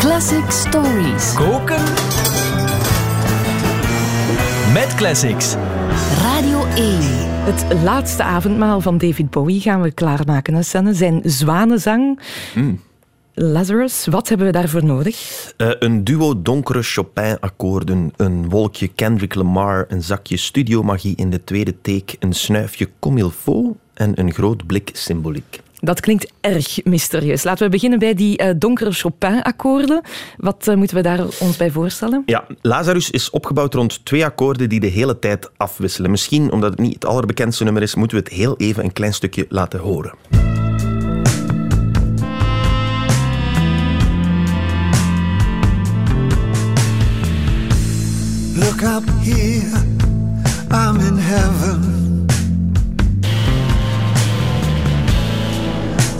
Classic Stories. Koken met classics. Radio 1. Het laatste avondmaal van David Bowie gaan we klaarmaken, hè, Sanne. Zijn zwanenzang. Lazarus, wat hebben we daarvoor nodig? Eh, een duo donkere Chopin-akkoorden, een wolkje Kendrick Lamar, een zakje studiomagie in de tweede take, een snuifje comme il faut en een groot blik symboliek. Dat klinkt erg mysterieus. Laten we beginnen bij die eh, donkere Chopin-akkoorden. Wat eh, moeten we daar ons bij voorstellen? Ja, Lazarus is opgebouwd rond twee akkoorden die de hele tijd afwisselen. Misschien omdat het niet het allerbekendste nummer is, moeten we het heel even een klein stukje laten horen. Look up here, I'm in heaven.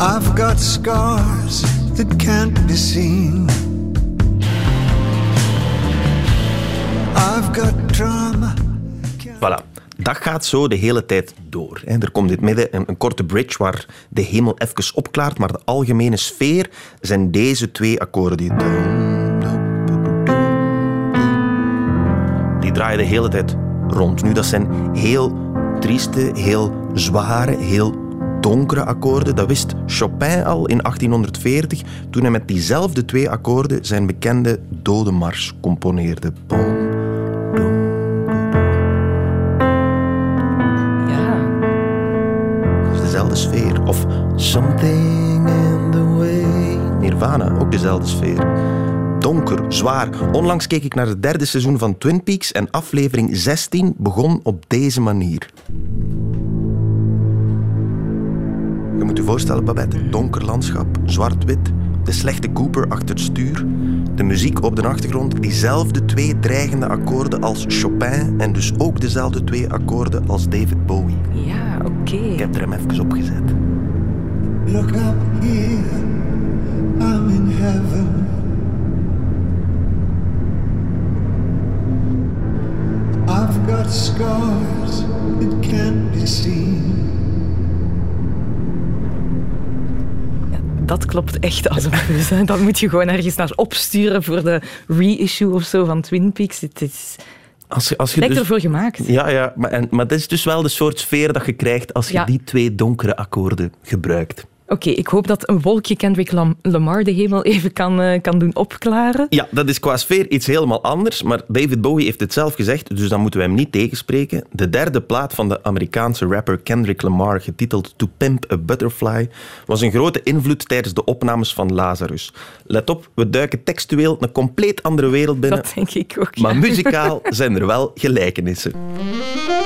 I've got scars that can't be seen. I've got trauma. Voilà. Dat gaat zo de hele tijd door. Er komt in het midden een, een korte bridge waar de hemel even opklaart, maar de algemene sfeer zijn deze twee akkoorden. Die, die draaien de hele tijd rond. Nu, dat zijn heel trieste, heel zware, heel donkere akkoorden. Dat wist Chopin al in 1840, toen hij met diezelfde twee akkoorden zijn bekende Dode Mars componeerde. Boom. Ja. Dat is dezelfde sfeer. Of Something in the way. Nirvana, ook dezelfde sfeer. Donker, zwaar. Onlangs keek ik naar het derde seizoen van Twin Peaks en aflevering 16 begon op deze manier. Je moet je voorstellen, Babette. Donker landschap, zwart-wit. De slechte Cooper achter het stuur. De muziek op de achtergrond. Diezelfde twee dreigende akkoorden als Chopin. En dus ook dezelfde twee akkoorden als David Bowie. Ja, oké. Ik heb er hem even op gezet. Klopt echt als een bus. hè. Dat moet je gewoon ergens naar opsturen voor de reissue of zo van Twin Peaks. Het is Als je, als je lijkt dus- ervoor gemaakt. Ja, ja maar, en, maar dat is dus wel de soort sfeer dat je krijgt als je Ja. die twee donkere akkoorden gebruikt. Oké, ik hoop dat een wolkje Kendrick Lam- Lamar de hemel even kan, eh, kan doen opklaren. Ja, dat is qua sfeer iets helemaal anders, maar David Bowie heeft het zelf gezegd, dus dan moeten we hem niet tegenspreken. De derde plaat van de Amerikaanse rapper Kendrick Lamar, getiteld To Pimp a Butterfly, was een grote invloed tijdens de opnames van Lazarus. Let op, we duiken textueel een compleet andere wereld binnen, Dat denk ik ook. maar muzikaal zijn er wel gelijkenissen.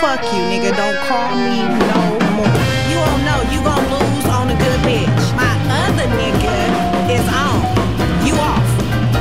Fuck you, nigga. Don't call me no more. You don't know. You gon' lose on a good bitch. My other nigga is on. You off.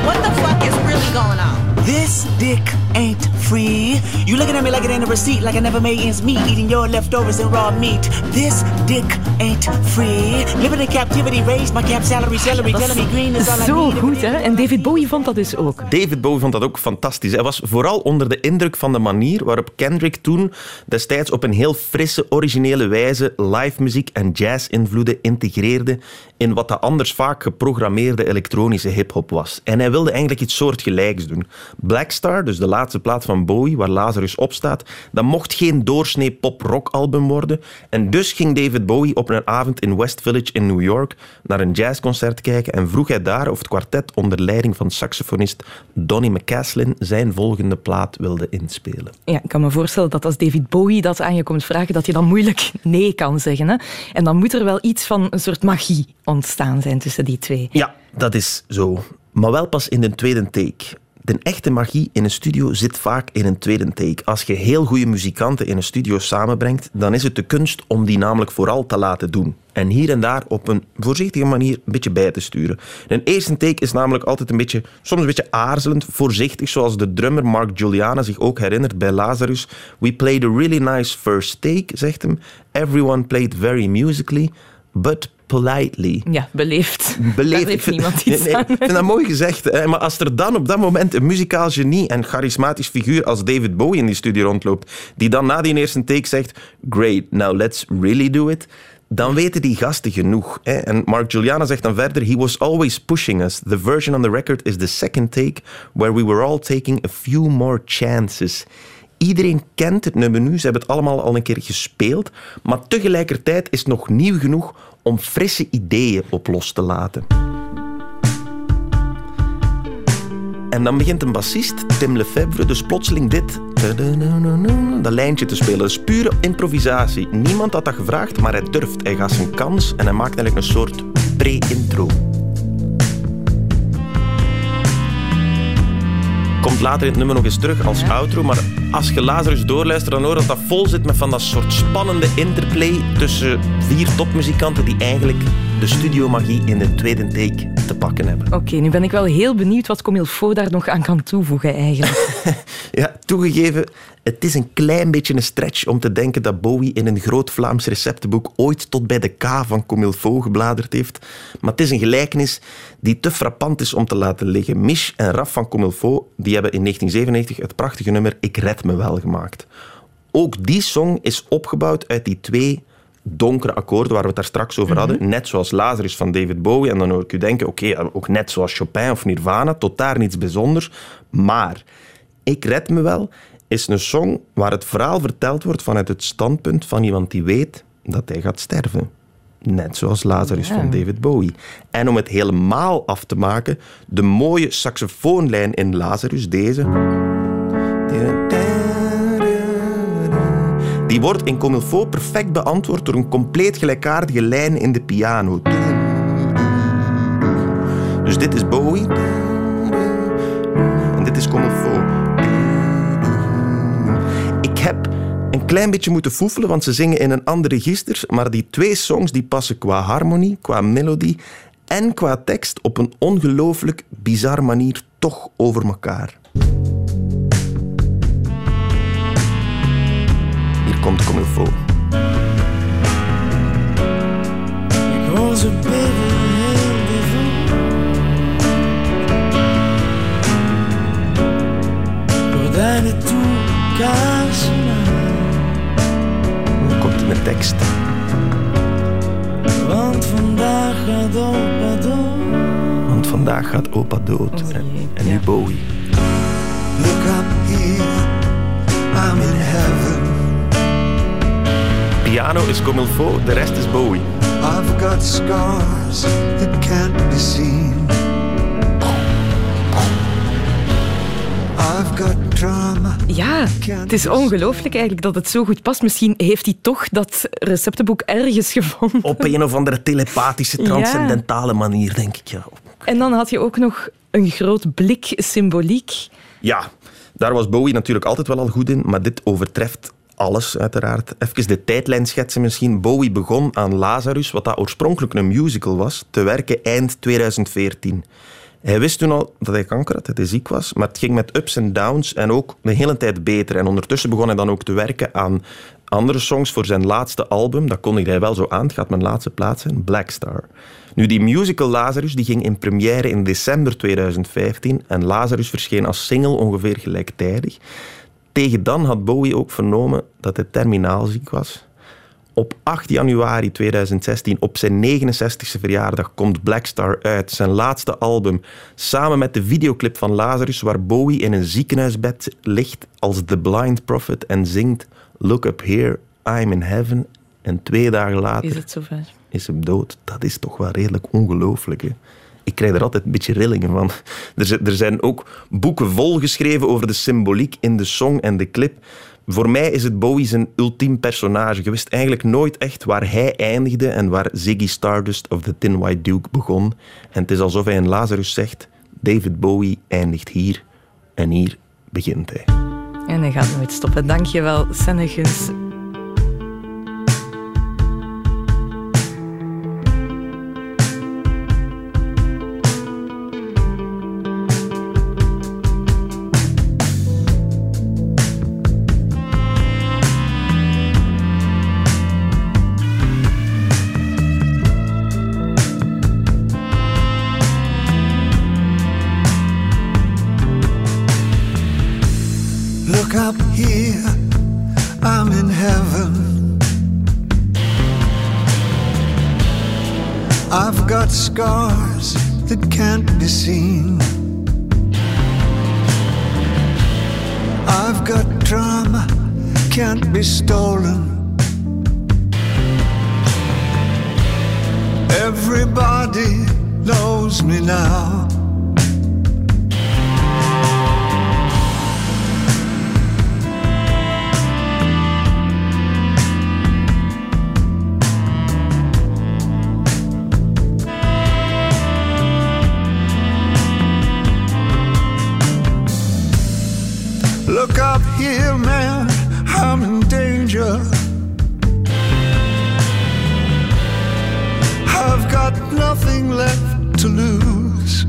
What the fuck is really going on? This dick ain't free. You looking at me like it ain't a receipt, like I never made ends meet, eating your leftovers and raw meat. This dick ain't free. Living in captivity, raised my cap salary, celery, telling me green is all I Zo need. goed, hè? En David Bowie vond dat dus ook. David Bowie vond dat ook fantastisch. Hij was vooral onder de indruk van de manier waarop Kendrick toen destijds op een heel frisse, originele wijze live muziek en jazz-invloeden integreerde in wat de anders vaak geprogrammeerde elektronische hip-hop was. En hij wilde eigenlijk iets soortgelijks doen. Blackstar, dus de laatste plaat van Bowie, waar Lazarus op staat, dat mocht geen doorsnee pop-rock album worden. En dus ging David Bowie op een avond in West Village in New York naar een jazzconcert kijken en vroeg hij daar of het kwartet onder leiding van saxofonist Donny McCaslin zijn volgende plaat wilde inspelen. Ja, ik kan me voorstellen dat als David Bowie dat aan je komt vragen, dat je dan moeilijk nee kan zeggen. Hè? En dan moet er wel iets van een soort magie ontstaan zijn tussen die twee. Ja, dat is zo. Maar wel pas in de tweede take. De echte magie in een studio zit vaak in een tweede take. Als je heel goede muzikanten in een studio samenbrengt, dan is het de kunst om die namelijk vooral te laten doen. En hier en daar op een voorzichtige manier een beetje bij te sturen. Een eerste take is namelijk altijd een beetje, soms een beetje aarzelend, voorzichtig, zoals de drummer Mark Juliana zich ook herinnert bij Lazarus. We played a really nice first take, zegt hem. Everyone played very musically. But politely. Ja, beleefd. Beleefd. Daar heeft niemand iets Nee, nee, aan. Ik vind dat mooi gezegd. Hè? Maar als er dan op dat moment een muzikaal genie en charismatisch figuur als David Bowie in die studio rondloopt, die dan na die eerste take zegt, great, now let's really do it, dan weten die gasten genoeg. Hè? En Mark Juliana zegt dan verder, he was always pushing us. The version on the record is the second take, where we were all taking a few more chances. Iedereen kent het nummer nu, ze hebben het allemaal al een keer gespeeld, maar tegelijkertijd is het nog nieuw genoeg om frisse ideeën op los te laten. En dan begint een bassist, Tim Lefebvre, dus plotseling dit, dat lijntje te spelen. Dat is pure improvisatie. Niemand had dat gevraagd, maar hij durft. Hij gaat zijn kans en hij maakt eigenlijk een soort pre-intro. Komt later in het nummer nog eens terug als outro, maar als je Lazarus doorluistert, dan hoor je dat dat vol zit met van dat soort spannende interplay tussen vier topmuzikanten die eigenlijk de studiomagie in de tweede take te pakken hebben. Oké, nu ben ik wel heel benieuwd wat Comilfo daar nog aan kan toevoegen eigenlijk. Ja, toegegeven, het is een klein beetje een stretch om te denken dat Bowie in een groot Vlaams receptenboek ooit tot bij de K van Comilfo gebladerd heeft. Maar het is een gelijkenis die te frappant is om te laten liggen. Mich en Raf van Comilfo die hebben in 1997 het prachtige nummer Ik red me wel gemaakt. Ook die song is opgebouwd uit die twee donkere akkoorden waar we het daar straks over hadden. Net zoals Lazarus van David Bowie. En dan hoor ik u denken, oké, ook net zoals Chopin of Nirvana. Tot daar niets bijzonders. Maar Ik red me wel is een song waar het verhaal verteld wordt vanuit het standpunt van iemand die weet dat hij gaat sterven. Net zoals Lazarus van David Bowie. En om het helemaal af te maken, de mooie saxofoonlijn in Lazarus, deze. Die wordt in Comme il faut perfect beantwoord door een compleet gelijkaardige lijn in de piano. Dus dit is Bowie. En dit is Comme il faut. Ik heb een klein beetje moeten foefelen, want ze zingen in een ander register. Maar die twee songs die passen qua harmonie, qua melodie en qua tekst op een ongelooflijk bizar manier toch over elkaar. Komt Comme il faut. Ik hoor ze bidden heel devoot. Gordijnen toe, kaarsen aan. Komt in de tekst. Want vandaag gaat opa dood. Want vandaag gaat opa dood. En, en nu. Bowie. Piano is Comme il faut, de rest is Bowie. I've got scars that can't be seen. I've got trauma. Ja, het is ongelooflijk eigenlijk dat het zo goed past. Misschien heeft hij toch dat receptenboek ergens gevonden. Op een of andere telepathische, Ja. transcendentale manier, denk ik. Ja. En dan had je ook nog een groot blik symboliek. Ja, daar was Bowie natuurlijk altijd wel al goed in, maar dit overtreft alles uiteraard. Even de tijdlijn schetsen misschien. Bowie begon aan Lazarus, wat dat oorspronkelijk een musical was, te werken eind 2014. Hij wist toen al dat hij kanker had, dat hij ziek was, maar het ging met ups en downs en ook de hele tijd beter. En ondertussen begon hij dan ook te werken aan andere songs voor zijn laatste album. Dat kondigde hij wel zo aan, het gaat mijn laatste plaats zijn, Black Star. Nu, die musical Lazarus die ging in première in december 2015 en Lazarus verscheen als single ongeveer gelijktijdig. Tegen dan had Bowie ook vernomen dat hij terminaal ziek was. Op 8 januari 2016, op zijn 69ste verjaardag, komt Black Star uit, zijn laatste album, samen met de videoclip van Lazarus, waar Bowie in een ziekenhuisbed ligt als The Blind Prophet en zingt Look up here, I'm in heaven. En twee dagen later Is het zover? is hem dood. Dat is toch wel redelijk ongelooflijk. Hè? Ik krijg er altijd een beetje rillingen van. Er er zijn ook boeken vol geschreven over de symboliek in de song en de clip. Voor mij is het Bowie zijn ultiem personage. Je wist eigenlijk nooit echt waar hij eindigde en waar Ziggy Stardust of the Tin White Duke begon. En het is alsof hij in Lazarus zegt: David Bowie eindigt hier en hier begint hij. En hij gaat nooit stoppen. Dankjewel, Sennegus. Look up here, I'm in heaven. I've got scars that can't be seen. I've got drama, can't be stolen. Everybody knows me now. Left to lose.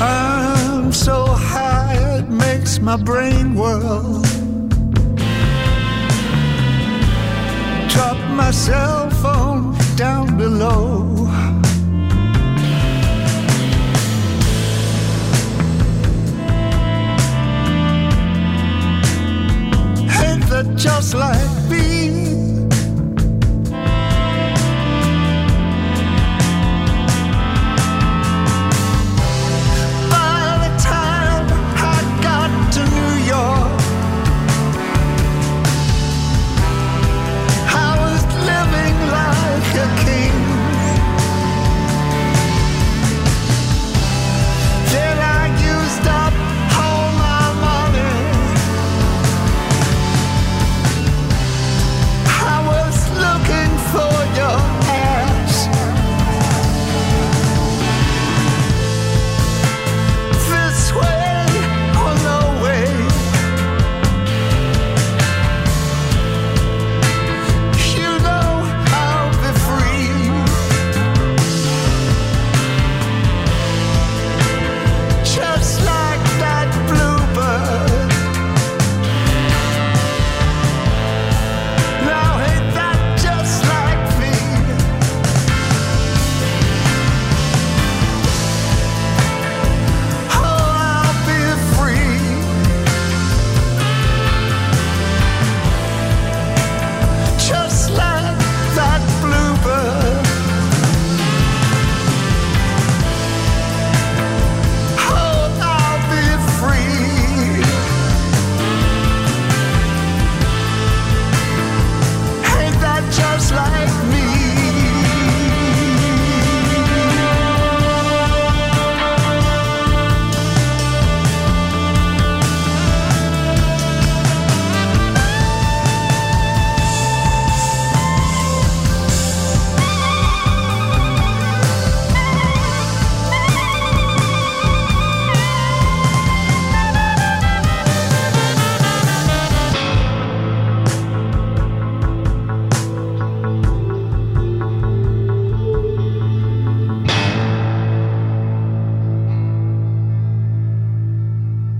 I'm so high it makes my brain whirl. Drop my cell phone down below. Ain't that just like me?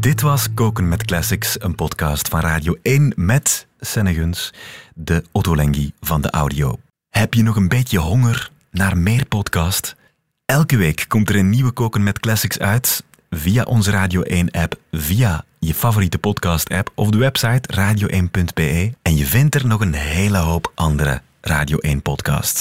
Dit was Koken met Classics, een podcast van Radio 1 met Senneguns, de Ottolenghi van de audio. Heb je nog een beetje honger naar meer podcast? Elke week komt er een nieuwe Koken met Classics uit via onze Radio 1-app, via je favoriete podcast-app of de website radio1.be. En je vindt er nog een hele hoop andere Radio 1-podcasts.